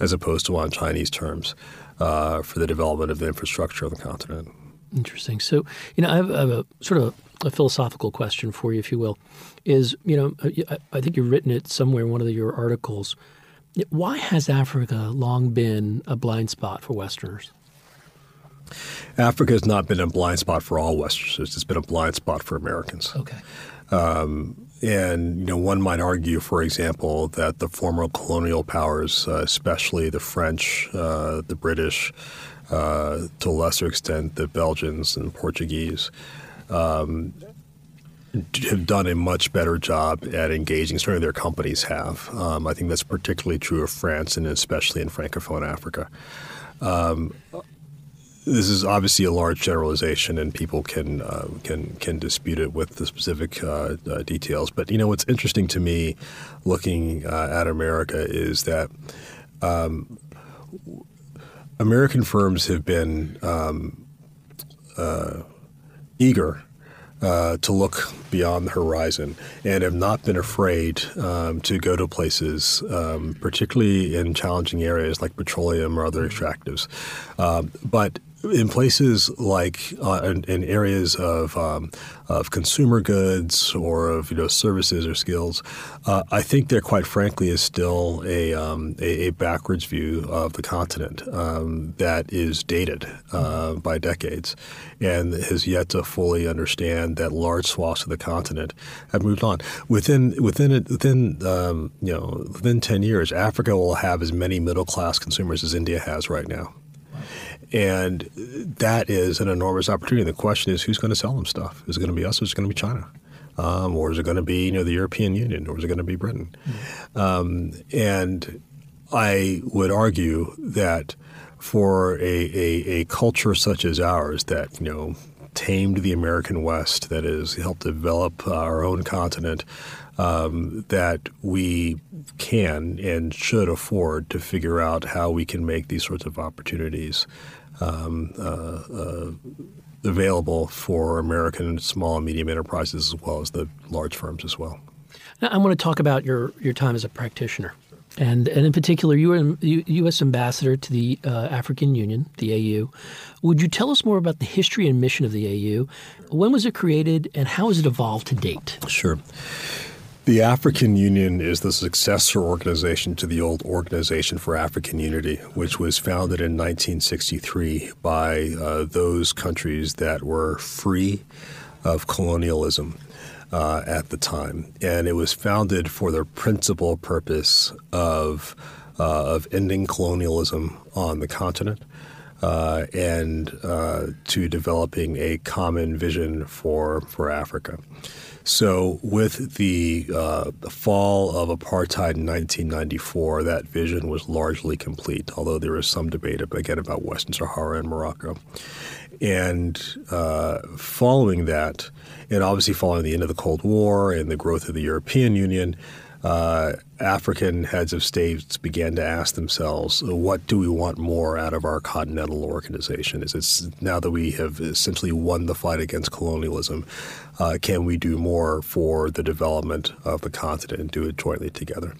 as opposed to on Chinese terms uh, for the development of the infrastructure of the continent.
Interesting. So, you know, I have, I have a sort of a philosophical question for you, if you will. Is, you know, I, I think you've written it somewhere in one of your articles – why has Africa long been a blind spot for Westerners?
Africa has not been a blind spot for all Westerners. It's been a blind spot for Americans.
Okay.
Um, and you know, one might argue, for example, that the former colonial powers, uh, especially the French, uh, the British, uh, to a lesser extent the Belgians and Portuguese, um, have done a much better job at engaging. Certainly, their companies have. Um, I think that's particularly true of France and especially in Francophone Africa. Um, this is obviously a large generalization, and people can uh, can can dispute it with the specific uh, uh, details. But you know, what's interesting to me, looking uh, at America, is that um, American firms have been um, uh, eager uh, to look beyond the horizon and have not been afraid um, to go to places, um, particularly in challenging areas like petroleum or other extractives. Um, but in places like uh, in, in, areas of um, of consumer goods or of you know services or skills, uh, I think there quite frankly is still a um, a, a, backwards view of the continent um, that is dated uh, by decades and has yet to fully understand that large swaths of the continent have moved on. Within within it, within um, you know within ten years, Africa will have as many middle class consumers as India has right now. And that is an enormous opportunity. The question is, who's going to sell them stuff? Is it going to be us or is it going to be China? Um, or is it going to be you know the European Union, or is it going to be Britain? Mm-hmm. Um, and I would argue that for a, a, a, culture such as ours, that you know tamed the American West, that has helped develop our own continent, um, that we can and should afford to figure out how we can make these sorts of opportunities um, uh, uh, available for American small and medium enterprises as well as the large firms as well.
Now, I want to talk about your, your time as a practitioner. And, and in particular, you were U.S. ambassador to the uh, African Union, the AU. Would you tell us more about the history and mission of the AU? When was it created, and how has it evolved to date?
Sure. The African Union is the successor organization to the old Organization for African Unity, which was founded in 1963 by uh, those countries that were free of colonialism uh, at the time. And it was founded for the principal purpose of uh, of ending colonialism on the continent. Uh, and uh, to developing a common vision for for Africa. So, with the, uh, the, fall of apartheid in 1994, that vision was largely complete, although there is some debate, again, about Western Sahara and Morocco. And uh, following that, and obviously following the end of the Cold War and the growth of the European Union, uh, African heads of states began to ask themselves, what do we want more out of our continental organization? Is it now that we have essentially won the fight against colonialism, uh, can we do more for the development of the continent and do it jointly together?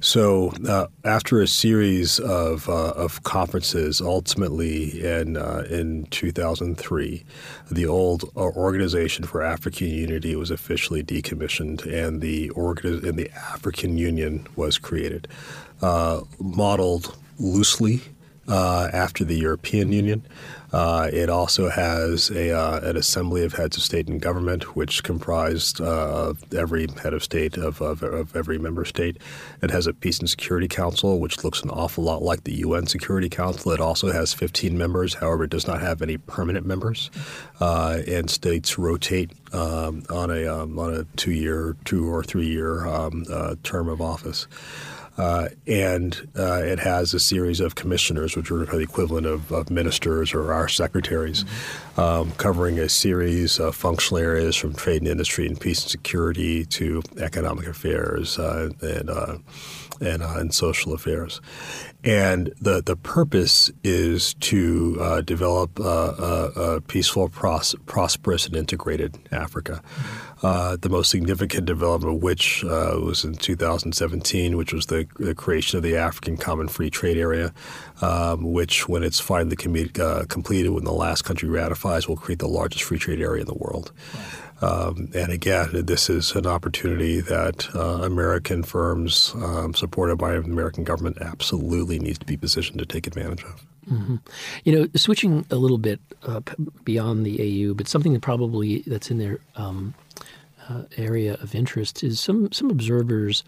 So, uh, after a series of, uh, of conferences, ultimately in uh, in 2003, the old uh, Organization for African Unity was officially decommissioned, and the organi- and the African Union was created, uh, modeled loosely uh, after the European Union. Uh, it also has a, uh, an assembly of heads of state and government, which comprised uh, every head of state of, of, of, every member state. It has a peace and security council, which looks an awful lot like the UN Security Council. It also has 15 members. However, it does not have any permanent members, uh, and states rotate um, on a um, on a two year, two or three year um, uh, term of office. Uh, and uh, it has a series of commissioners, which are the equivalent of, of ministers or our secretaries, mm-hmm. um, covering a series of functional areas from trade and industry and peace and security to economic affairs uh, and uh, and, uh, and social affairs. And the, the purpose is to uh, develop a, a, peaceful, pros- prosperous, and integrated Africa. Uh, the most significant development of which uh, was in 2017, which was the, the, creation of the African Common Free Trade Area, um, which, when it's finally com- uh, completed, when the last country ratifies, will create the largest free trade area in the world. Um, and again, this is an opportunity that uh, American firms um, supported by the American government absolutely needs to be positioned to take advantage of.
Mm-hmm. You know, switching a little bit uh, beyond the AU, but something that probably that's in there um, uh, area of interest is some some observers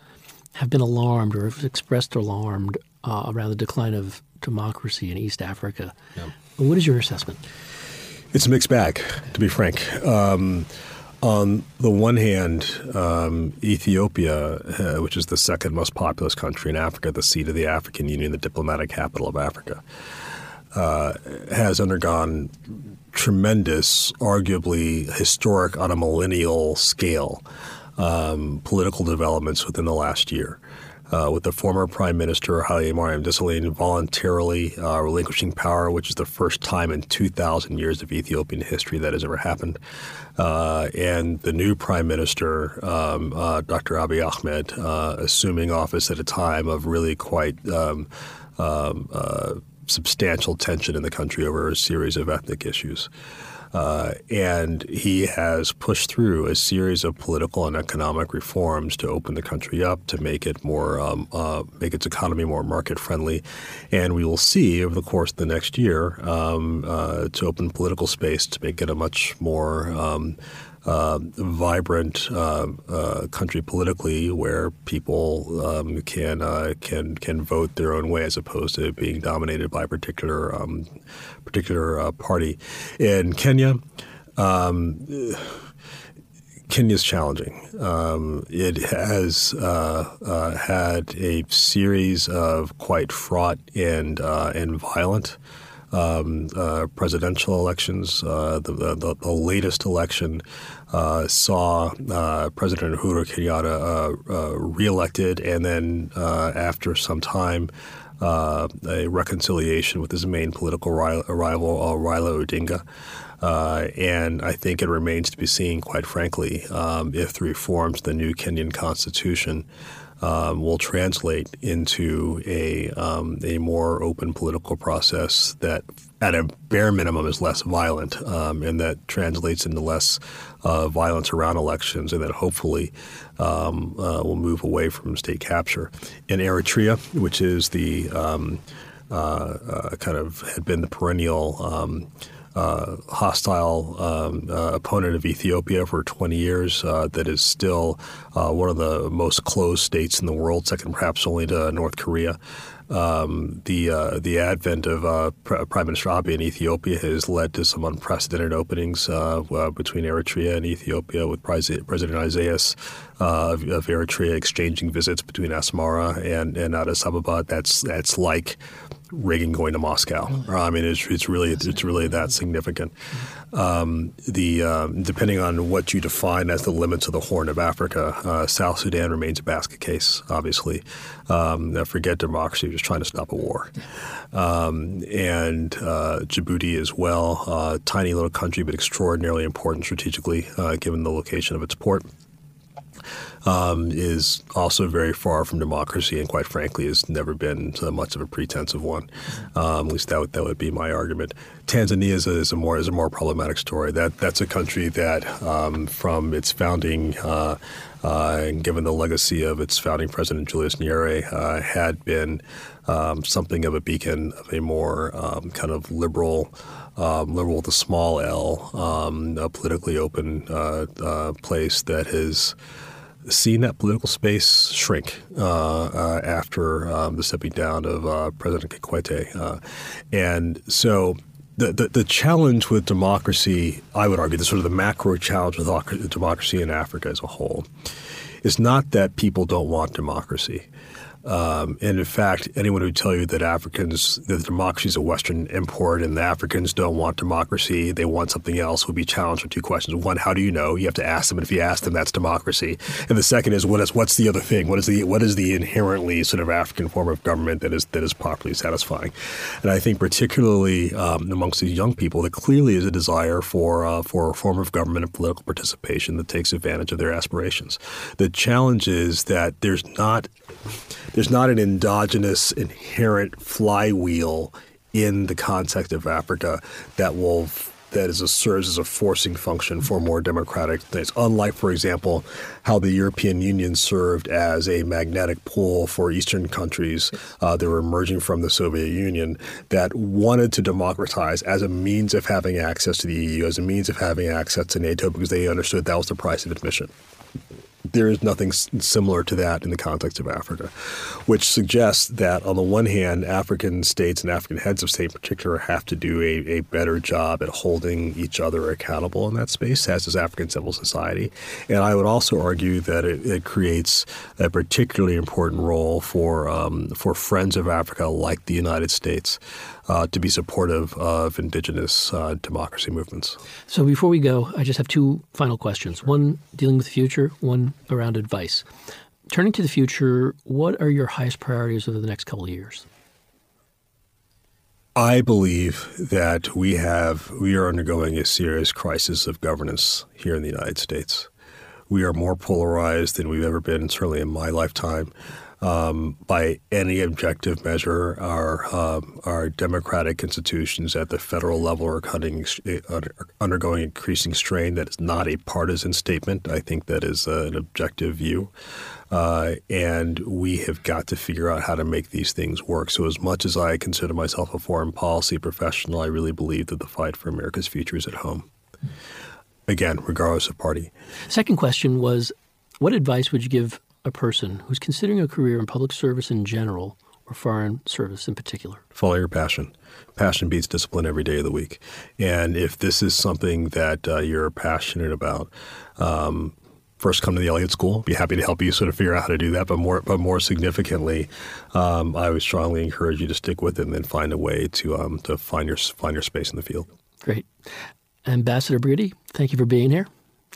have been alarmed or have expressed alarmed uh, around the decline of democracy in East Africa. Yeah. What is your assessment?
It's a mixed bag, to be frank. Um, on the one hand, um, Ethiopia, uh, which is the second most populous country in Africa, the seat of the African Union, the diplomatic capital of Africa, uh, has undergone tremendous, arguably historic on a millennial scale, um, political developments within the last year uh, with the former Prime Minister Haile Mariam Desalegn voluntarily uh, relinquishing power, which is the first time in 2,000 years of Ethiopian history that has ever happened. Uh, and the new Prime Minister, um, uh, Dr. Abiy Ahmed, uh, assuming office at a time of really quite um, um, uh, substantial tension in the country over a series of ethnic issues. Uh, and he has pushed through a series of political and economic reforms to open the country up, to make it more, um, uh, make its economy more market friendly. And we will see over the course of the next year um, uh, to open political space to make it a much more um, uh, vibrant uh, uh, country politically, where people um, can uh, can can vote their own way as opposed to being dominated by a particular um, particular uh, party. In Kenya. Um, Kenya is challenging. Um, it has had a series of quite fraught and and violent um, uh, presidential elections. Uh, the, the, the, latest election uh, saw uh, President Uhuru Kenyatta uh, uh, reelected, and then after some time, a reconciliation with his main political rival, Raila Odinga. Uh, and I think it remains to be seen, quite frankly, um, if the reforms to the new Kenyan constitution um, will translate into a um, a more open political process that, at a bare minimum, is less violent, um, and that translates into less uh, violence around elections, and that hopefully um, uh, will move away from state capture. In Eritrea, which is the um, uh, uh, kind of had been the perennial um, uh, hostile um, uh, opponent of Ethiopia for 20 years, uh, that is still uh, one of the most closed states in the world, second perhaps only to North Korea. Um, the uh, the advent of uh, Prime Minister Abiy in Ethiopia has led to some unprecedented openings uh, uh between Eritrea and Ethiopia, with President Isaias uh, of, of, Eritrea exchanging visits between Asmara and, and Addis Ababa. That's that's like Reagan going to Moscow. I mean, it's, it's really it's really that significant. Um, the um, depending on what you define as the limits of the Horn of Africa, uh, South Sudan remains a basket case. Obviously, um, forget democracy; just trying to stop a war, um, and uh, Djibouti as well. Uh, tiny little country, but extraordinarily important strategically, uh, given the location of its port um, is also very far from democracy, and quite frankly, has never been much of a pretense of one. Um, at least that would, that would be my argument. Tanzania is a, is a more is a more problematic story. That that's a country that, um, from its founding. Uh, uh, and given the legacy of its founding president Julius Nyerere, uh, had been um, something of a beacon of a more um, kind of liberal, um, liberal with a small L, um, a politically open uh, uh, place that has seen that political space shrink uh, uh, after um, the stepping down of uh, President Kikwete. Uh, and so the, the, the, challenge with democracy, I would argue, the sort of the macro challenge with democracy in Africa as a whole, is not that people don't want democracy. Um, and in fact, anyone who tell you that Africans, that democracy is a Western import and the Africans don't want democracy, they want something else, would be challenged with two questions. One, how do you know? You have to ask them, and if you ask them, that's democracy. And the second is, what is what's the other thing? What is the what is the inherently sort of African form of government that is that is properly satisfying? And I think particularly um, amongst these young people, there clearly is a desire for uh, for a form of government and political participation that takes advantage of their aspirations. The challenge is that there's not there's not an endogenous inherent flywheel in the context of Africa that will that is a, serves as a forcing function for more democratic things. Unlike, for example, how the European Union served as a magnetic pull for Eastern countries uh, that were emerging from the Soviet Union that wanted to democratize as a means of having access to the EU, as a means of having access to NATO, because they understood that was the price of admission there is nothing similar to that in the context of Africa, which suggests that on the one hand, African states and African heads of state in particular have to do a, a better job at holding each other accountable in that space, as does African civil society. And I would also argue that it, it creates a particularly important role for um, for friends of Africa like the United States uh, to be supportive of indigenous uh, democracy movements.
So before we go, I just have two final questions. One dealing with the future, one around advice. Turning to the future, what are your highest priorities over the next couple of years?
I believe that we have we are undergoing a serious crisis of governance here in the United States. We are more polarized than we've ever been, certainly in my lifetime um, by any objective measure, our um, our democratic institutions at the federal level are cutting, undergoing increasing strain. That is not a partisan statement. I think that is an objective view, uh, and we have got to figure out how to make these things work. So, as much as I consider myself a foreign policy professional, I really believe that the fight for America's future is at home. Again, regardless of party.
Second question was, what advice would you give a person who's considering a career in public service in general or foreign service in particular?
Follow your passion. Passion beats discipline every day of the week. And if this is something that uh, you're passionate about, um, first come to the Elliott School. Be happy to help you sort of figure out how to do that. But more, but more significantly, um, I would strongly encourage you to stick with it and then find a way to um, to find your find your space in the field.
Great, Ambassador Brigety, thank you for being here.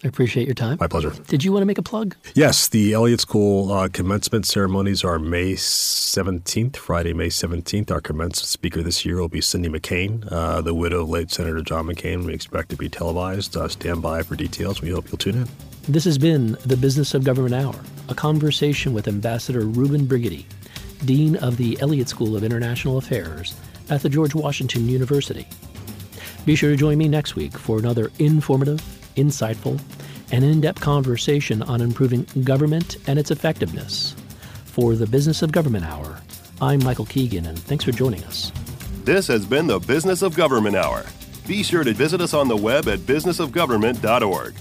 I appreciate your time.
My pleasure.
Did you want to make a plug?
Yes, the Elliott School uh, commencement ceremonies are May 17th, Friday, May 17th. Our commencement speaker this year will be Cindy McCain, uh, the widow of late Senator John McCain. We expect to be televised. Uh, stand by for details. We hope you'll tune in.
This has been the Business of Government Hour, a conversation with Ambassador Reuben Brigety, Dean of the Elliott School of International Affairs at the George Washington University. Be sure to join me next week for another informative insightful, and in depth conversation on improving government and its effectiveness. For the Business of Government Hour, I'm Michael Keegan, and thanks for joining us.
This has been the Business of Government Hour. Be sure to visit us on the web at businessofgovernment.org.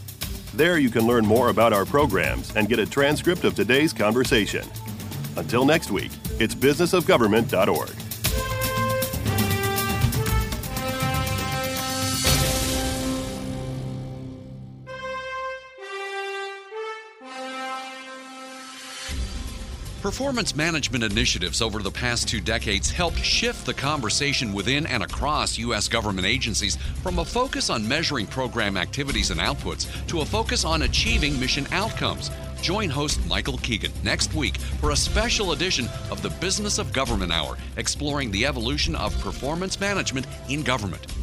There you can learn more about our programs and get a transcript of today's conversation. Until next week, it's businessofgovernment.org.
Performance management initiatives over the past two decades helped shift the conversation within and across U.S. government agencies from a focus on measuring program activities and outputs to a focus on achieving mission outcomes. Join host Michael Keegan next week for a special edition of the Business of Government Hour, exploring the evolution of performance management in government.